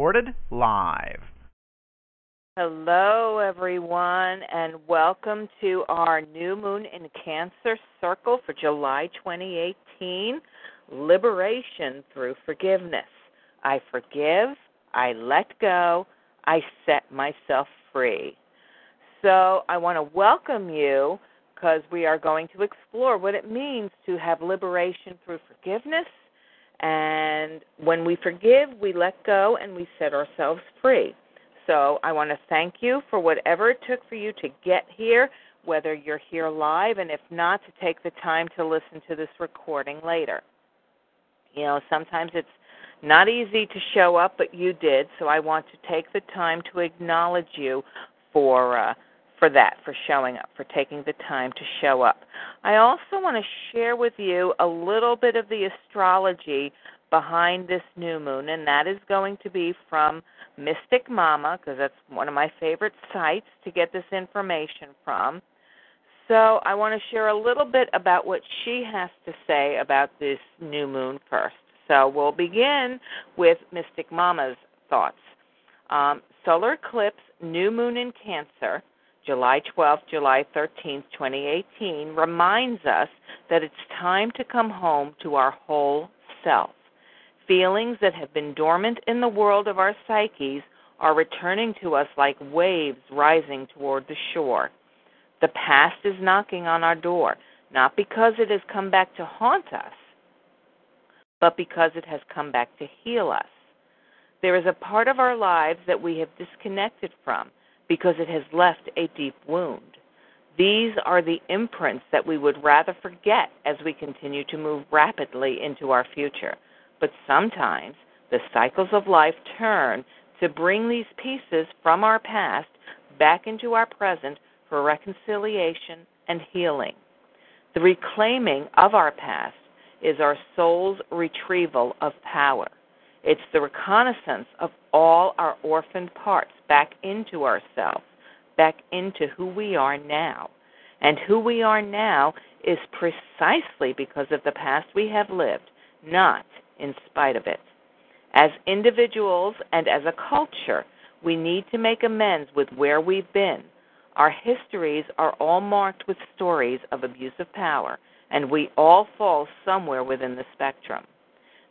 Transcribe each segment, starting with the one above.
Recorded live. Hello, everyone, and welcome to our New Moon in Cancer Circle for July 2018 Liberation through Forgiveness. I forgive, I let go, I set myself free. So, I want to welcome you because we are going to explore what it means to have liberation through forgiveness. And when we forgive, we let go and we set ourselves free. So I want to thank you for whatever it took for you to get here, whether you're here live, and if not, to take the time to listen to this recording later. You know, sometimes it's not easy to show up, but you did, so I want to take the time to acknowledge you for. Uh, for that, for showing up, for taking the time to show up. I also want to share with you a little bit of the astrology behind this new moon, and that is going to be from Mystic Mama, because that's one of my favorite sites to get this information from. So I want to share a little bit about what she has to say about this new moon first. So we'll begin with Mystic Mama's thoughts. Um, solar eclipse, new moon in Cancer, July 12, July 13, 2018, reminds us that it's time to come home to our whole self. Feelings that have been dormant in the world of our psyches are returning to us like waves rising toward the shore. The past is knocking on our door, not because it has come back to haunt us, but because it has come back to heal us. There is a part of our lives that we have disconnected from because it has left a deep wound. These are the imprints that we would rather forget as we continue to move rapidly into our future. But sometimes the cycles of life turn to bring these pieces from our past back into our present for reconciliation and healing. The reclaiming of our past is our soul's retrieval of power. It's the reconnaissance of all our orphaned parts back into ourselves, back into who we are now. And who we are now is precisely because of the past we have lived, not in spite of it. As individuals and as a culture, we need to make amends with where we've been. Our histories are all marked with stories of abuse of power, and we all fall somewhere within the spectrum.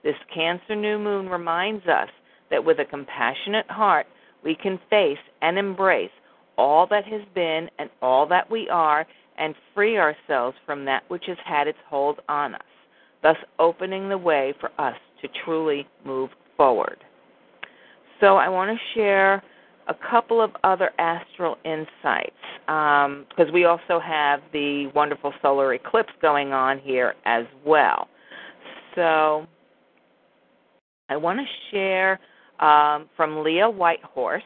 This Cancer new moon reminds us that with a compassionate heart, we can face and embrace all that has been and all that we are and free ourselves from that which has had its hold on us, thus opening the way for us to truly move forward. So, I want to share a couple of other astral insights because um, we also have the wonderful solar eclipse going on here as well. So, I want to share um, from Leah Whitehorse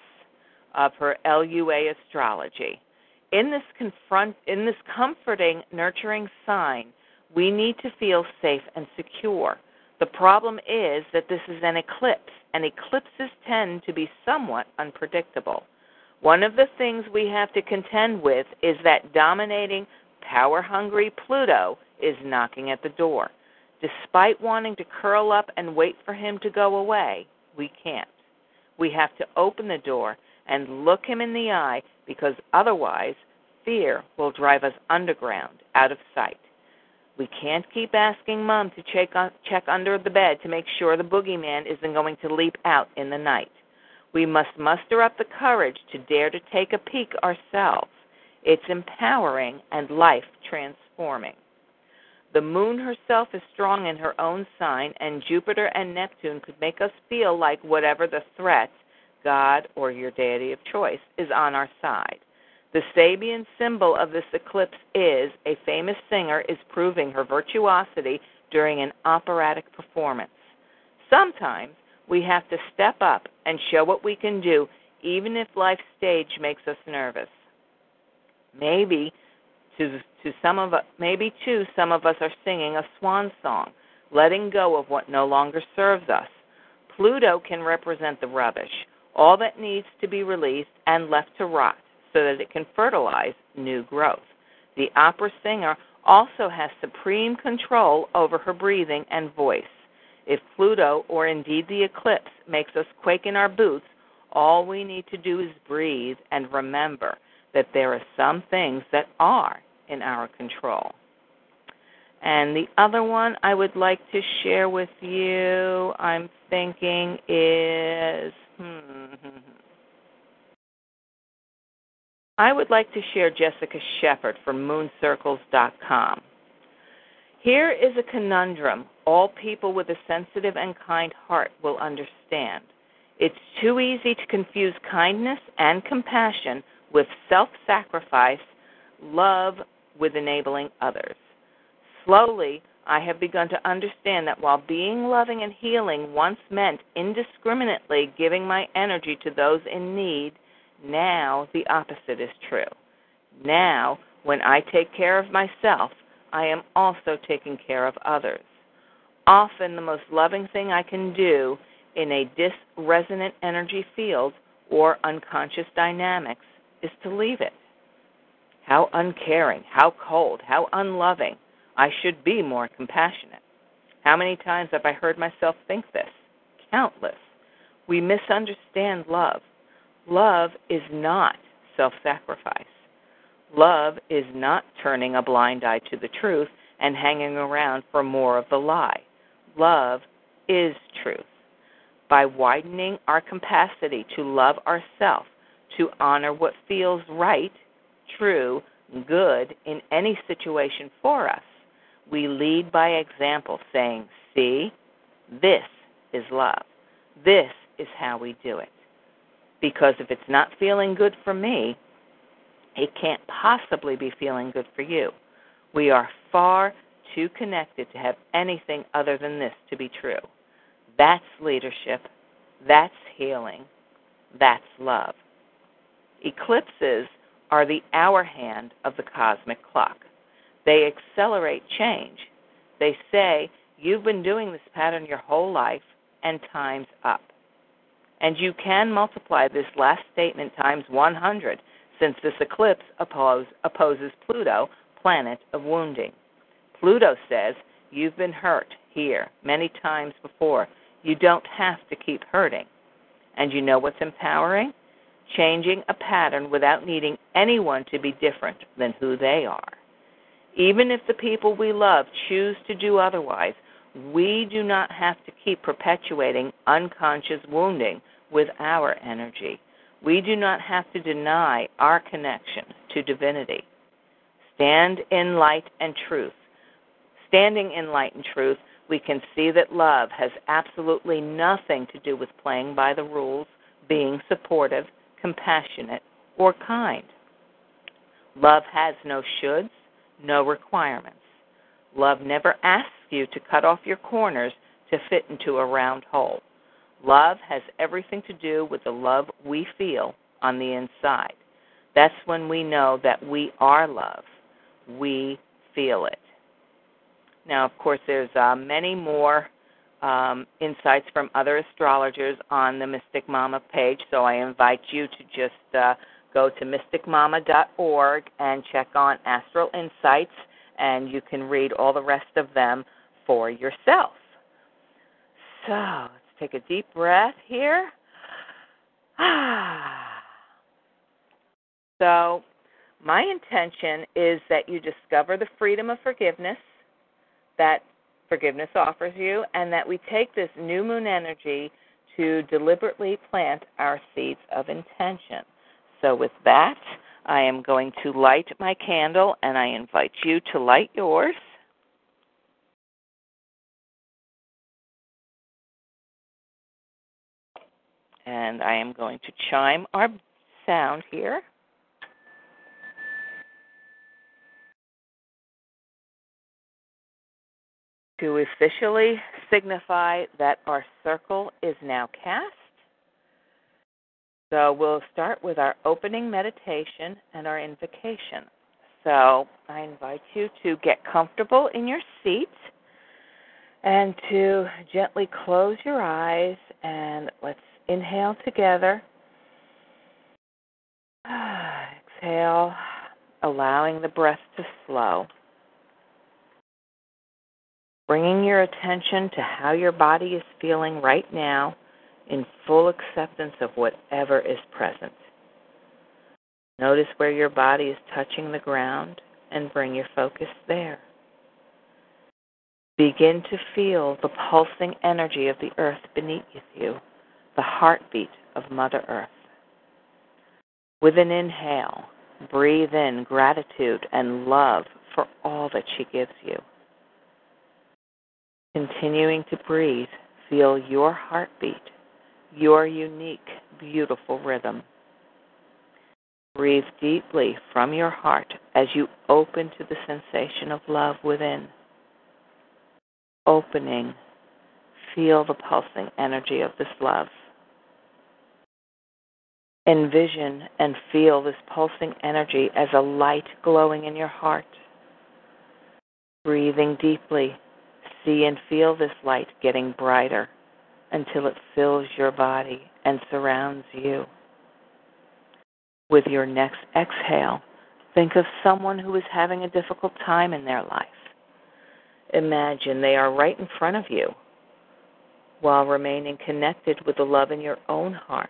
of her LUA astrology. In this confront, in this comforting, nurturing sign, we need to feel safe and secure. The problem is that this is an eclipse, and eclipses tend to be somewhat unpredictable. One of the things we have to contend with is that dominating, power hungry Pluto is knocking at the door. Despite wanting to curl up and wait for him to go away, we can't. We have to open the door and look him in the eye because otherwise fear will drive us underground, out of sight. We can't keep asking mom to check, on, check under the bed to make sure the boogeyman isn't going to leap out in the night. We must muster up the courage to dare to take a peek ourselves. It's empowering and life transforming. The moon herself is strong in her own sign, and Jupiter and Neptune could make us feel like whatever the threat, God or your deity of choice, is on our side. The Sabian symbol of this eclipse is a famous singer is proving her virtuosity during an operatic performance. Sometimes we have to step up and show what we can do, even if life's stage makes us nervous. Maybe to to some of us, maybe too some of us are singing a swan song, letting go of what no longer serves us. Pluto can represent the rubbish, all that needs to be released and left to rot so that it can fertilize new growth. The opera singer also has supreme control over her breathing and voice. If Pluto, or indeed the eclipse, makes us quake in our boots, all we need to do is breathe and remember that there are some things that are in our control. And the other one I would like to share with you, I'm thinking, is hmm, I would like to share Jessica Shepherd from mooncircles.com. Here is a conundrum all people with a sensitive and kind heart will understand. It's too easy to confuse kindness and compassion with self sacrifice, love with enabling others. Slowly, I have begun to understand that while being loving and healing once meant indiscriminately giving my energy to those in need, now the opposite is true. Now, when I take care of myself, I am also taking care of others. Often, the most loving thing I can do in a disresonant energy field or unconscious dynamics is to leave it. How uncaring, how cold, how unloving. I should be more compassionate. How many times have I heard myself think this? Countless. We misunderstand love. Love is not self sacrifice. Love is not turning a blind eye to the truth and hanging around for more of the lie. Love is truth. By widening our capacity to love ourselves, to honor what feels right, true, good in any situation for us, we lead by example, saying, See, this is love. This is how we do it. Because if it's not feeling good for me, it can't possibly be feeling good for you. We are far too connected to have anything other than this to be true. That's leadership. That's healing. That's love. Eclipses are the hour hand of the cosmic clock. They accelerate change. They say, You've been doing this pattern your whole life, and time's up. And you can multiply this last statement times 100 since this eclipse oppose, opposes Pluto, planet of wounding. Pluto says, You've been hurt here many times before. You don't have to keep hurting. And you know what's empowering? Changing a pattern without needing anyone to be different than who they are. Even if the people we love choose to do otherwise, we do not have to keep perpetuating unconscious wounding with our energy. We do not have to deny our connection to divinity. Stand in light and truth. Standing in light and truth, we can see that love has absolutely nothing to do with playing by the rules, being supportive, compassionate, or kind. Love has no shoulds, no requirements. Love never asks you to cut off your corners to fit into a round hole. Love has everything to do with the love we feel on the inside. That's when we know that we are love. We feel it. Now, of course, there's uh, many more um, insights from other astrologers on the Mystic Mama page, so I invite you to just uh, go to mysticmama.org and check on Astral Insights, and you can read all the rest of them for yourself. So let's take a deep breath here. so, my intention is that you discover the freedom of forgiveness that forgiveness offers you, and that we take this new moon energy to deliberately plant our seeds of intention. So, with that, I am going to light my candle and I invite you to light yours. And I am going to chime our sound here. To officially signify that our circle is now cast. So we'll start with our opening meditation and our invocation. So I invite you to get comfortable in your seat and to gently close your eyes and let's inhale together. Exhale, allowing the breath to slow. Bringing your attention to how your body is feeling right now in full acceptance of whatever is present. Notice where your body is touching the ground and bring your focus there. Begin to feel the pulsing energy of the earth beneath you, the heartbeat of Mother Earth. With an inhale, breathe in gratitude and love for all that she gives you. Continuing to breathe, feel your heartbeat, your unique, beautiful rhythm. Breathe deeply from your heart as you open to the sensation of love within opening, feel the pulsing energy of this love. Envision and feel this pulsing energy as a light glowing in your heart. Breathing deeply, see and feel this light getting brighter until it fills your body and surrounds you. With your next exhale, think of someone who is having a difficult time in their life imagine they are right in front of you while remaining connected with the love in your own heart.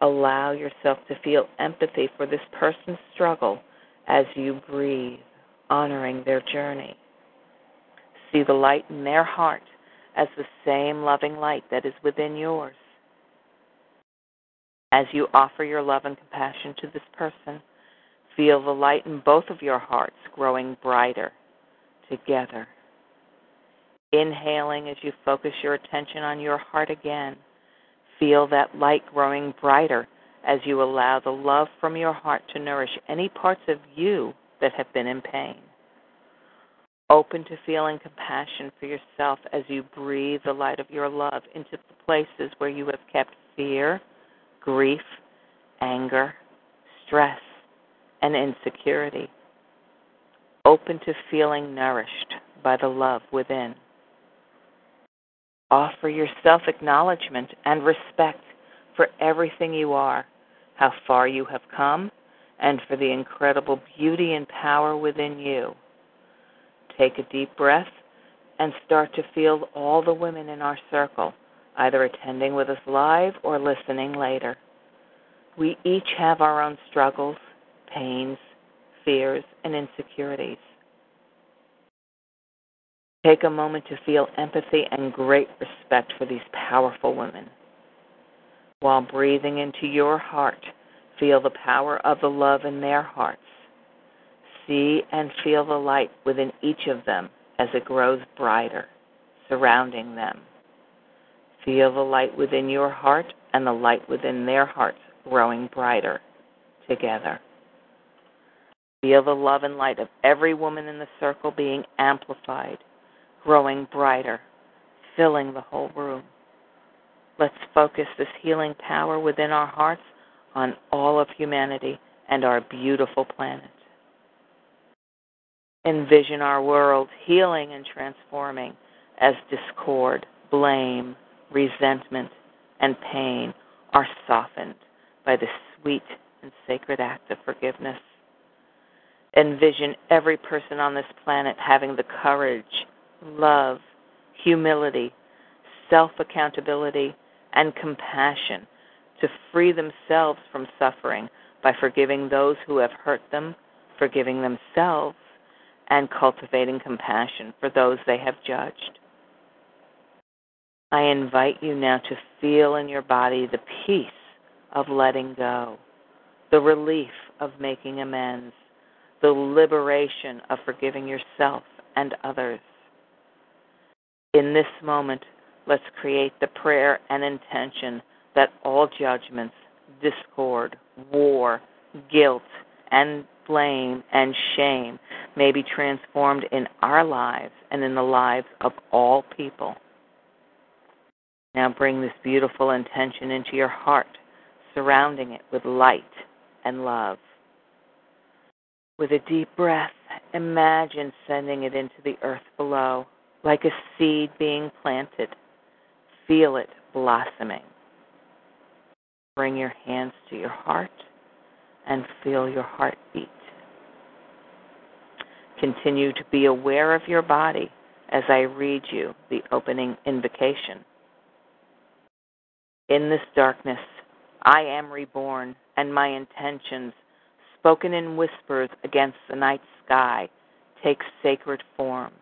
Allow yourself to feel empathy for this person's struggle as you breathe, honoring their journey. See the light in their heart as the same loving light that is within yours. As you offer your love and compassion to this person, feel the light in both of your hearts growing brighter together. Inhaling as you focus your attention on your heart again. Feel that light growing brighter as you allow the love from your heart to nourish any parts of you that have been in pain. Open to feeling compassion for yourself as you breathe the light of your love into the places where you have kept fear, grief, anger, stress, and insecurity. Open to feeling nourished by the love within. Offer yourself acknowledgement and respect for everything you are, how far you have come, and for the incredible beauty and power within you. Take a deep breath and start to feel all the women in our circle, either attending with us live or listening later. We each have our own struggles, pains, fears, and insecurities. Take a moment to feel empathy and great respect for these powerful women. While breathing into your heart, feel the power of the love in their hearts. See and feel the light within each of them as it grows brighter, surrounding them. Feel the light within your heart and the light within their hearts growing brighter together. Feel the love and light of every woman in the circle being amplified growing brighter, filling the whole room. Let's focus this healing power within our hearts on all of humanity and our beautiful planet. Envision our world healing and transforming as discord, blame, resentment, and pain are softened by the sweet and sacred act of forgiveness. Envision every person on this planet having the courage love, humility, self accountability, and compassion to free themselves from suffering by forgiving those who have hurt them, forgiving themselves, and cultivating compassion for those they have judged. I invite you now to feel in your body the peace of letting go, the relief of making amends, the liberation of forgiving yourself and others. In this moment, let's create the prayer and intention that all judgments, discord, war, guilt, and blame and shame may be transformed in our lives and in the lives of all people. Now bring this beautiful intention into your heart, surrounding it with light and love. With a deep breath, imagine sending it into the earth below, like a seed being planted. Feel it blossoming. Bring your hands to your heart and feel your heart beat. Continue to be aware of your body as I read you the opening invocation. In this darkness, I am reborn, and my intentions, spoken in whispers against the night sky, take sacred form,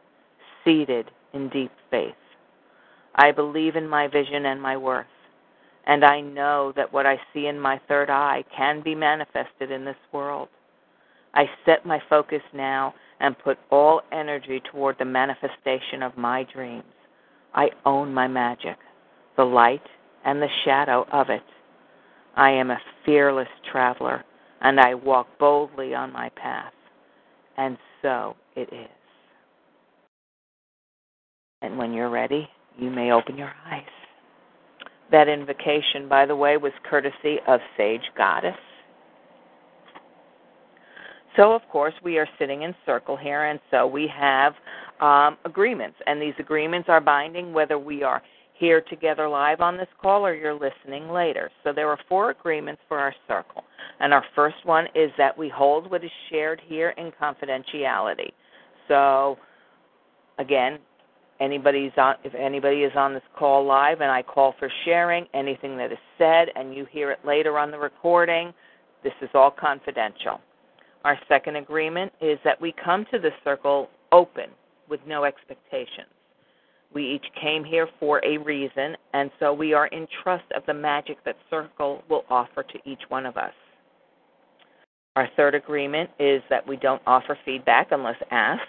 seated in deep faith. I believe in my vision and my worth, and I know that what I see in my third eye can be manifested in this world. I set my focus now and put all energy toward the manifestation of my dreams. I own my magic, the light and the shadow of it. I am a fearless traveler, and I walk boldly on my path. And so it is. And when you're ready, you may open your eyes. That invocation, by the way, was courtesy of Sage Goddess. So, of course, we are sitting in circle here, and so we have um, agreements, and these agreements are binding whether we are here together live on this call or you're listening later. So, there are four agreements for our circle, and our first one is that we hold what is shared here in confidentiality. So, again, anybody's on if anybody is on this call live and I call for sharing anything that is said and you hear it later on the recording, this is all confidential. Our second agreement is that we come to this circle open with no expectations. We each came here for a reason, and so we are in trust of the magic that Circle will offer to each one of us. Our third agreement is that we don't offer feedback unless asked,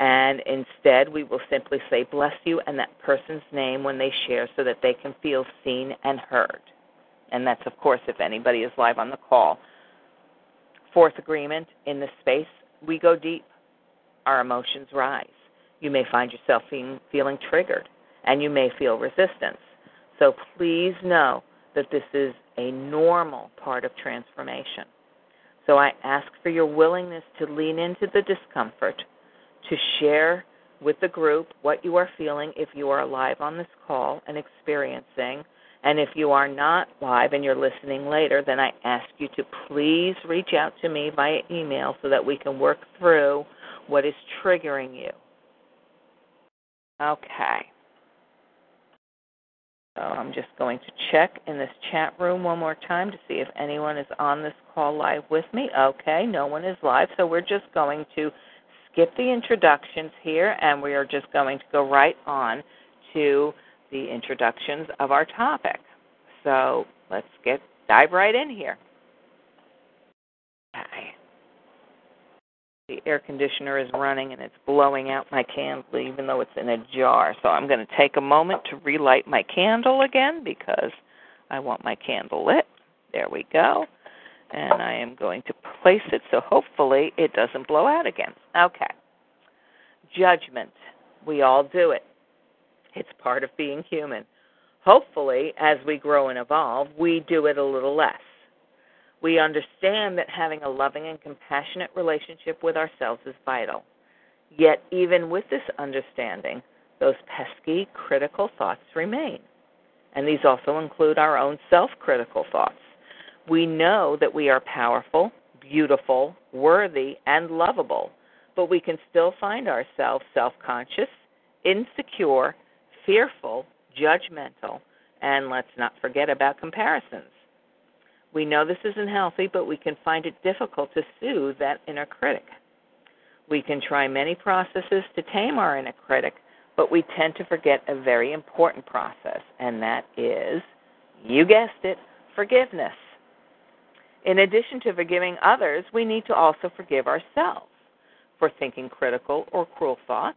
and instead we will simply say bless you and that person's name when they share so that they can feel seen and heard. And that's, of course, if anybody is live on the call. Fourth agreement in this space, we go deep. Our emotions rise. You may find yourself feeling, feeling triggered, and you may feel resistance. So please know that this is a normal part of transformation. So I ask for your willingness to lean into the discomfort, to share with the group what you are feeling if you are live on this call and experiencing and if you are not live and you're listening later, then I ask you to please reach out to me via email so that we can work through what is triggering you. Okay. So I'm just going to check in this chat room one more time to see if anyone is on this call live with me. Okay, no one is live, so we're just going to skip the introductions here and we are just going to go right on to the introductions of our topic. So let's get dive right in here. Okay. The air conditioner is running and it's blowing out my candle even though it's in a jar. So I'm going to take a moment to relight my candle again because I want my candle lit. There we go. And I am going to place it so hopefully it doesn't blow out again. Okay. Judgment. We all do it. It's part of being human. Hopefully, as we grow and evolve, we do it a little less. We understand that having a loving and compassionate relationship with ourselves is vital. Yet, even with this understanding, those pesky critical thoughts remain. And these also include our own self critical thoughts. We know that we are powerful, beautiful, worthy, and lovable, but we can still find ourselves self conscious, insecure, fearful, judgmental, and let's not forget about comparisons. We know this isn't healthy, but we can find it difficult to soothe that inner critic. We can try many processes to tame our inner critic, but we tend to forget a very important process, and that is, you guessed it, forgiveness. In addition to forgiving others, we need to also forgive ourselves for thinking critical or cruel thoughts,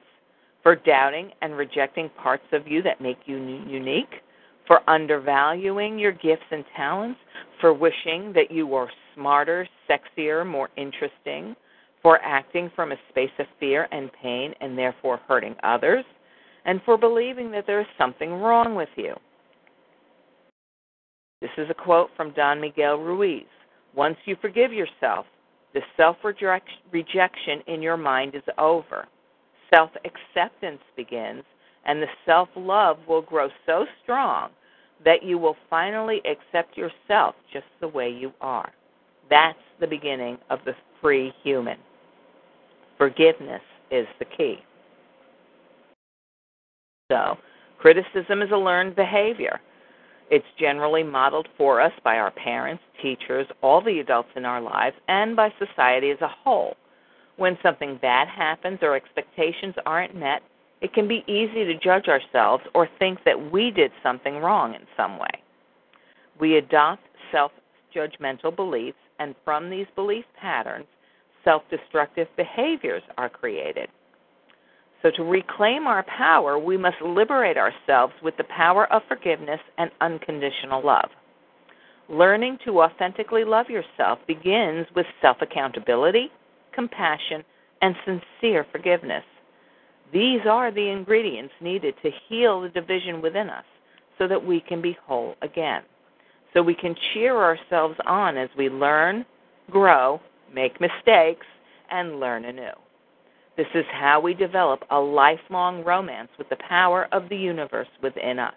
for doubting and rejecting parts of you that make you unique, for undervaluing your gifts and talents, for wishing that you were smarter, sexier, more interesting, for acting from a space of fear and pain and therefore hurting others, and for believing that there is something wrong with you. This is a quote from Don Miguel Ruiz. Once you forgive yourself, the self rejection in your mind is over. Self acceptance begins, and the self love will grow so strong that you will finally accept yourself just the way you are. That's the beginning of the free human. Forgiveness is the key. So, criticism is a learned behavior. It's generally modeled for us by our parents, teachers, all the adults in our lives, and by society as a whole. When something bad happens or expectations aren't met, it can be easy to judge ourselves or think that we did something wrong in some way. We adopt self judgmental beliefs, and from these belief patterns, self destructive behaviors are created. So, to reclaim our power, we must liberate ourselves with the power of forgiveness and unconditional love. Learning to authentically love yourself begins with self accountability, compassion, and sincere forgiveness. These are the ingredients needed to heal the division within us so that we can be whole again. So we can cheer ourselves on as we learn, grow, make mistakes, and learn anew. This is how we develop a lifelong romance with the power of the universe within us.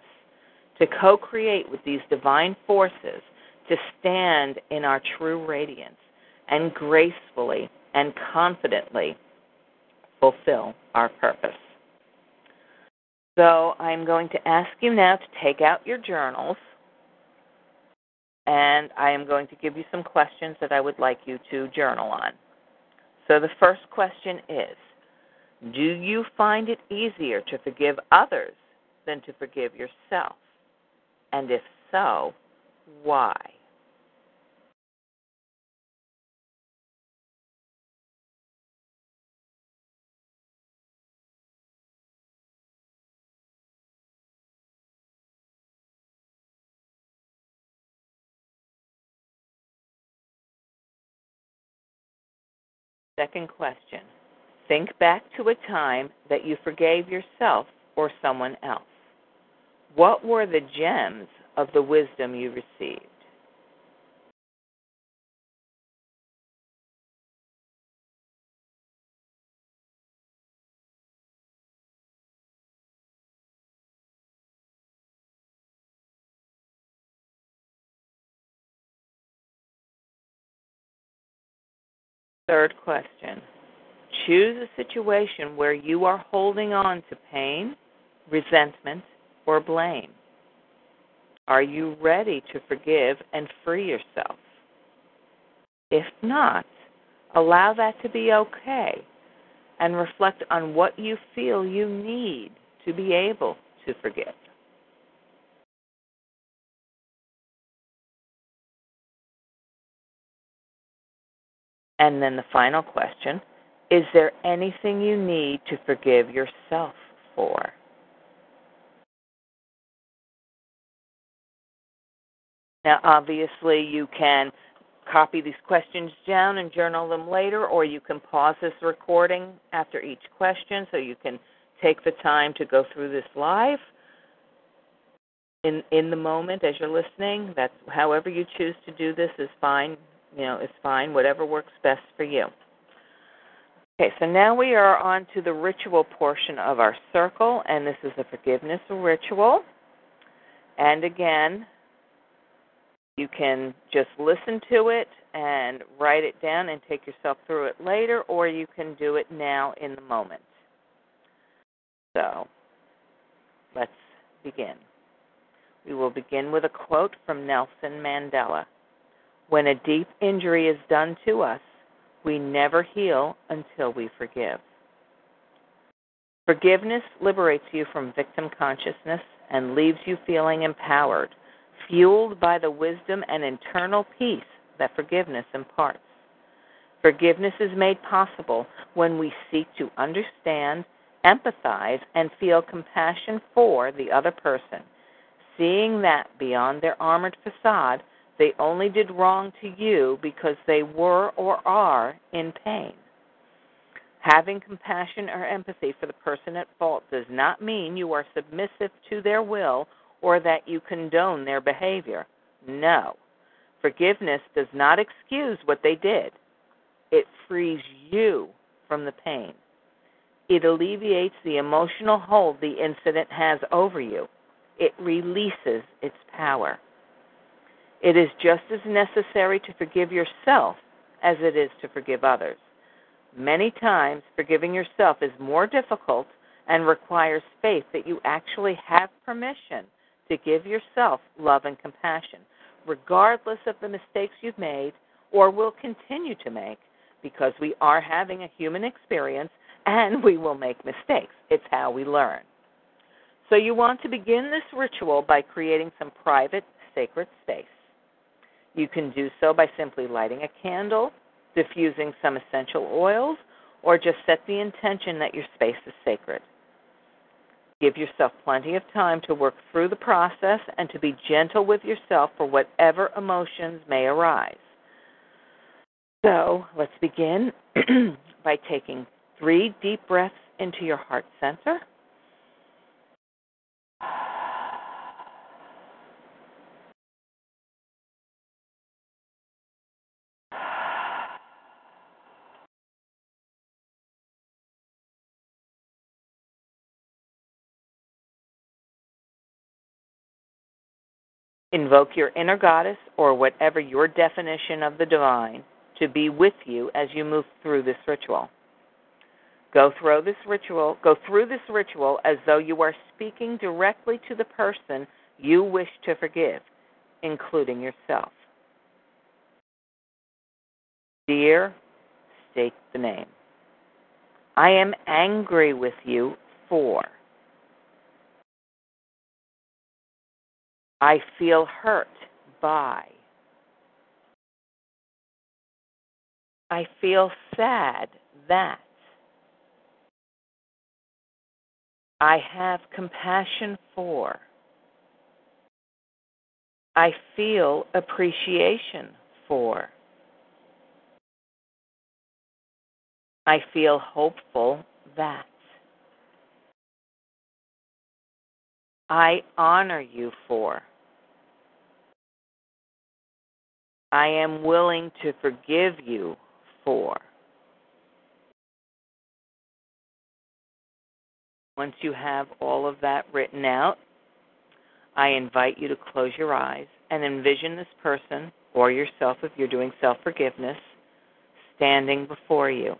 To co create with these divine forces, to stand in our true radiance, and gracefully and confidently fulfill our purpose. So I'm going to ask you now to take out your journals, and I am going to give you some questions that I would like you to journal on. So the first question is Do you find it easier to forgive others than to forgive yourself? And if so, why? Second question Think back to a time that you forgave yourself or someone else. What were the gems of the wisdom you received? Third question Choose a situation where you are holding on to pain, resentment, or blame. Are you ready to forgive and free yourself? If not, allow that to be okay and reflect on what you feel you need to be able to forgive. And then the final question Is there anything you need to forgive yourself for? Now, obviously, you can copy these questions down and journal them later, or you can pause this recording after each question so you can take the time to go through this live in in the moment as you're listening. That's however you choose to do this is fine you know, is fine, whatever works best for you. Okay, so now we are on to the ritual portion of our circle, and this is a forgiveness ritual. And again, you can just listen to it and write it down and take yourself through it later, or you can do it now in the moment. So, let's begin. We will begin with a quote from Nelson Mandela. When a deep injury is done to us, we never heal until we forgive. Forgiveness liberates you from victim consciousness and leaves you feeling empowered, fueled by the wisdom and internal peace that forgiveness imparts. Forgiveness is made possible when we seek to understand, empathize, and feel compassion for the other person, seeing that beyond their armored facade they only did wrong to you because they were or are in pain. Having compassion or empathy for the person at fault does not mean you are submissive to their will or that you condone their behavior. No. Forgiveness does not excuse what they did, it frees you from the pain. It alleviates the emotional hold the incident has over you. It releases its power. It is just as necessary to forgive yourself as it is to forgive others. Many times, forgiving yourself is more difficult and requires faith that you actually have permission to give yourself love and compassion, regardless of the mistakes you've made or will continue to make, because we are having a human experience and we will make mistakes. It's how we learn. So, you want to begin this ritual by creating some private, sacred space. You can do so by simply lighting a candle, diffusing some essential oils, or just set the intention that your space is sacred. Give yourself plenty of time to work through the process and to be gentle with yourself for whatever emotions may arise. So let's begin by taking three deep breaths into your heart center. Invoke your inner goddess or whatever your definition of the divine to be with you as you move through this ritual. Go through this ritual, go through this ritual as though you are speaking directly to the person you wish to forgive, including yourself. Dear, state the name. I am angry with you for I feel hurt by. I feel sad that. I have compassion for. I feel appreciation for. I feel hopeful that. I honor you for. I am willing to forgive you for. Once you have all of that written out, I invite you to close your eyes and envision this person or yourself if you're doing self forgiveness standing before you.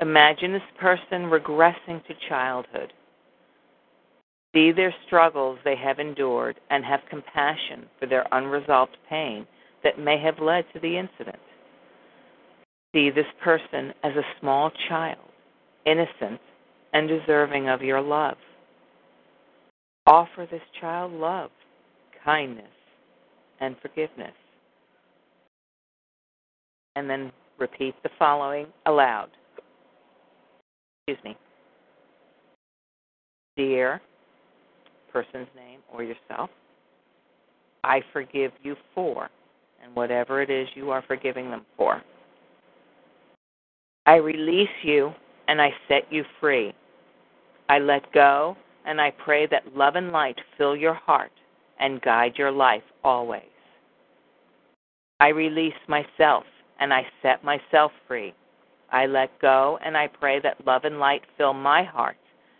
Imagine this person regressing to childhood See their struggles they have endured and have compassion for their unresolved pain that may have led to the incident. See this person as a small child, innocent and deserving of your love. Offer this child love, kindness, and forgiveness. And then repeat the following aloud. Excuse me. Dear person's name or yourself. I forgive you for, and whatever it is you are forgiving them for. I release you and I set you free. I let go and I pray that love and light fill your heart and guide your life always. I release myself and I set myself free. I let go and I pray that love and light fill my heart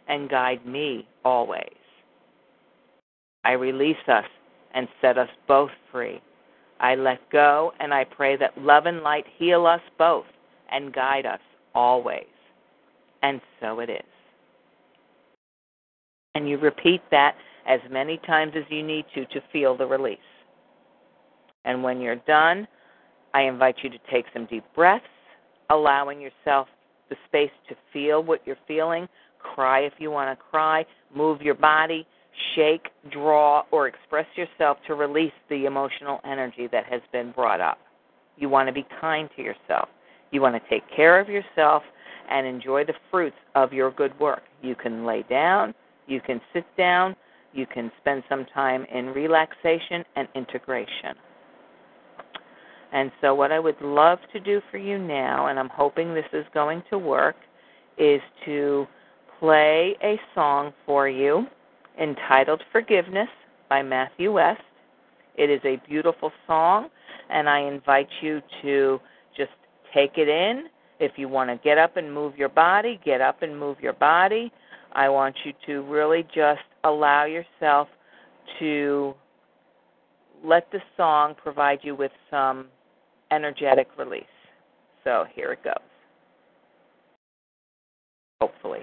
and guide me always. I release us and set us both free. I let go and I pray that love and light heal us both and guide us always. And so it is. And you repeat that as many times as you need to to feel the release. And when you're done, I invite you to take some deep breaths, allowing yourself the space to feel what you're feeling. Cry if you want to cry. Move your body shake, draw, or express yourself to release the emotional energy that has been brought up. You want to be kind to yourself. You want to take care of yourself and enjoy the fruits of your good work. You can lay down, you can sit down, you can spend some time in relaxation and integration. And so, what I would love to do for you now, and I'm hoping this is going to work, is to play a song for you entitled Forgiveness by Matthew West. It is a beautiful song, and I invite you to just take it in. If you want to get up and move your body, get up and move your body. I want you to really just allow yourself to let the song provide you with some energetic release. So here it goes. Hopefully.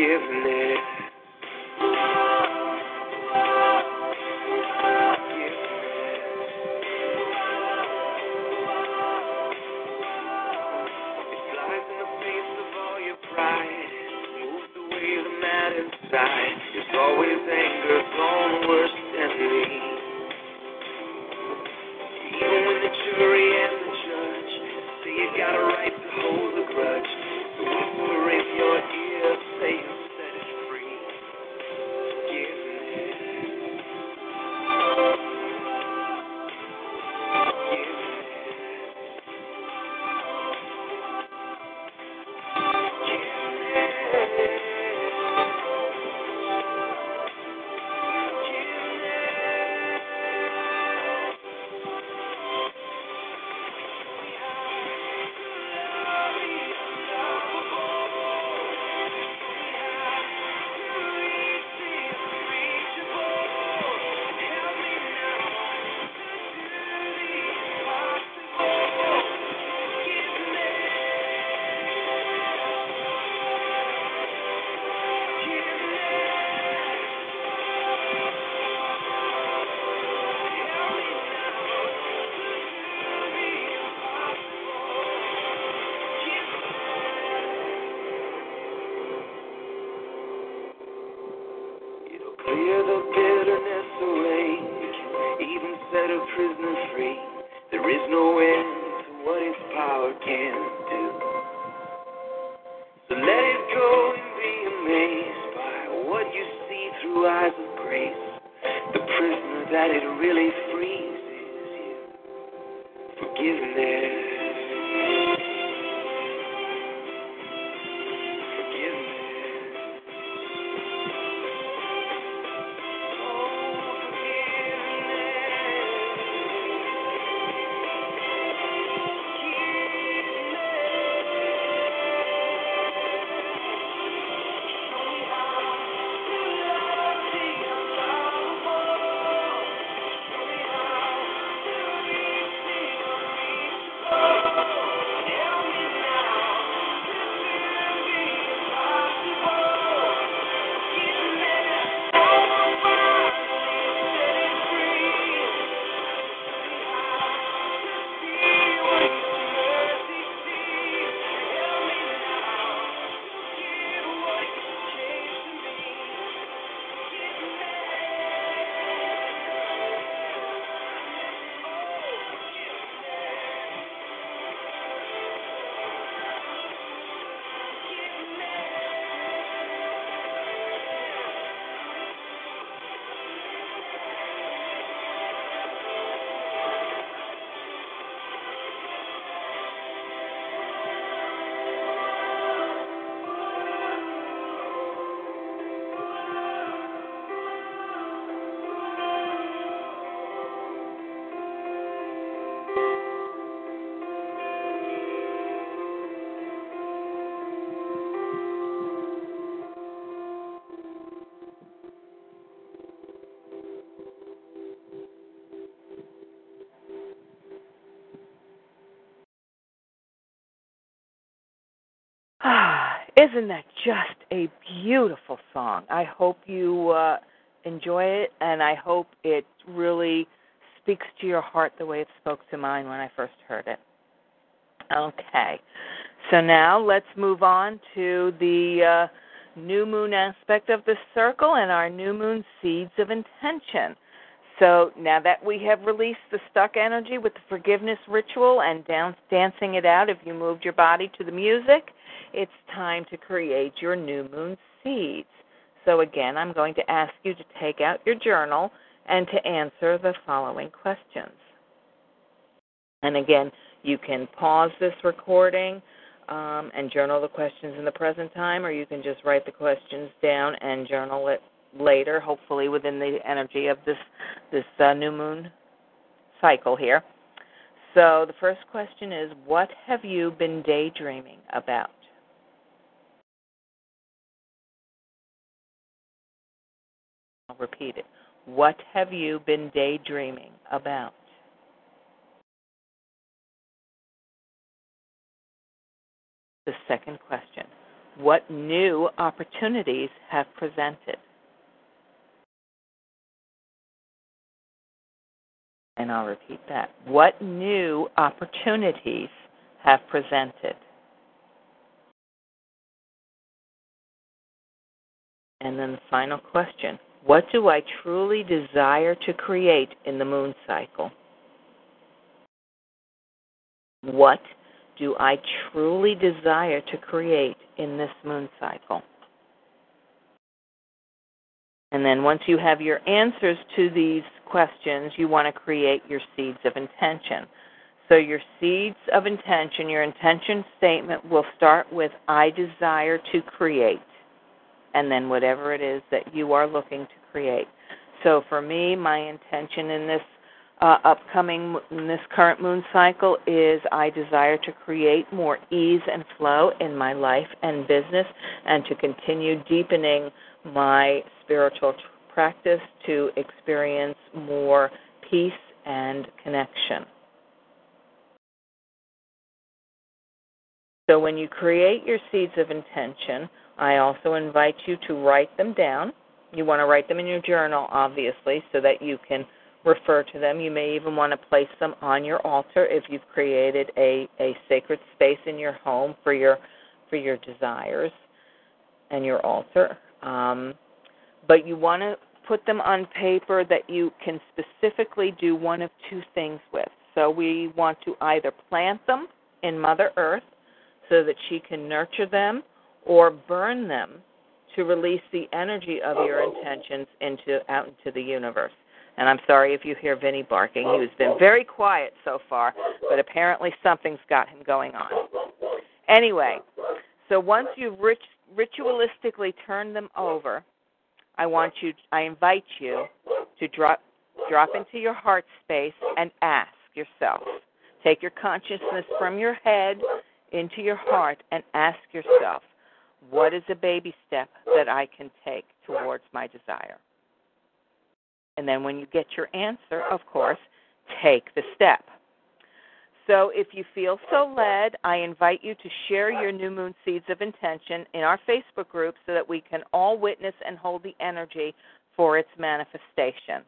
Oh. Isn't that just a beautiful song? I hope you uh, enjoy it, and I hope it really speaks to your heart the way it spoke to mine when I first heard it. Okay, so now let's move on to the uh, new moon aspect of the circle and our new moon seeds of intention. So now that we have released the stuck energy with the forgiveness ritual and dancing it out, if you moved your body to the music, it's time to create your new moon seeds. So again, I'm going to ask you to take out your journal and to answer the following questions. And again, you can pause this recording um, and journal the questions in the present time, or you can just write the questions down and journal it later, hopefully within the energy of this this uh, new moon cycle here. So the first question is, what have you been daydreaming about? Repeat it. What have you been daydreaming about? The second question What new opportunities have presented? And I'll repeat that. What new opportunities have presented? And then the final question What do I truly desire to create in the moon cycle? What do I truly desire to create in this moon cycle? And then once you have your answers to these questions, you want to create your seeds of intention. So your seeds of intention, your intention statement will start with I desire to create and then whatever it is that you are looking to create. So for me, my intention in this uh, upcoming in this current moon cycle is I desire to create more ease and flow in my life and business and to continue deepening my spiritual practice to experience more peace and connection. So, when you create your seeds of intention, I also invite you to write them down. You want to write them in your journal, obviously, so that you can refer to them. You may even want to place them on your altar if you've created a, a sacred space in your home for your for your desires and your altar. Um, but you want to put them on paper that you can specifically do one of two things with. So we want to either plant them in Mother Earth so that she can nurture them or burn them to release the energy of your intentions into out into the universe. And I'm sorry if you hear Vinny barking. He's been very quiet so far, but apparently something's got him going on. Anyway, so once you've rich, ritualistically turned them over, I want you I invite you to drop drop into your heart space and ask yourself. Take your consciousness from your head into your heart and ask yourself, what is a baby step that I can take towards my desire? And then when you get your answer, of course, take the step. So if you feel so led, I invite you to share your new moon seeds of intention in our Facebook group so that we can all witness and hold the energy for its manifestation.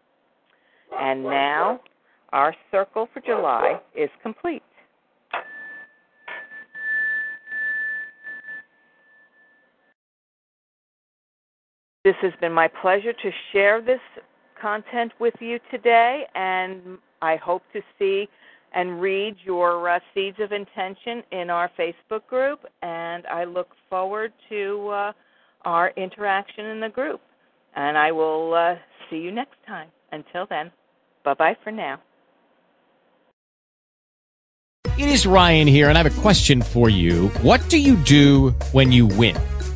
And now our circle for July is complete. This has been my pleasure to share this content with you today, and I hope to see and read your uh, seeds of intention in our Facebook group. And I look forward to uh, our interaction in the group. And I will uh, see you next time. Until then, bye bye for now. It is Ryan here, and I have a question for you. What do you do when you win?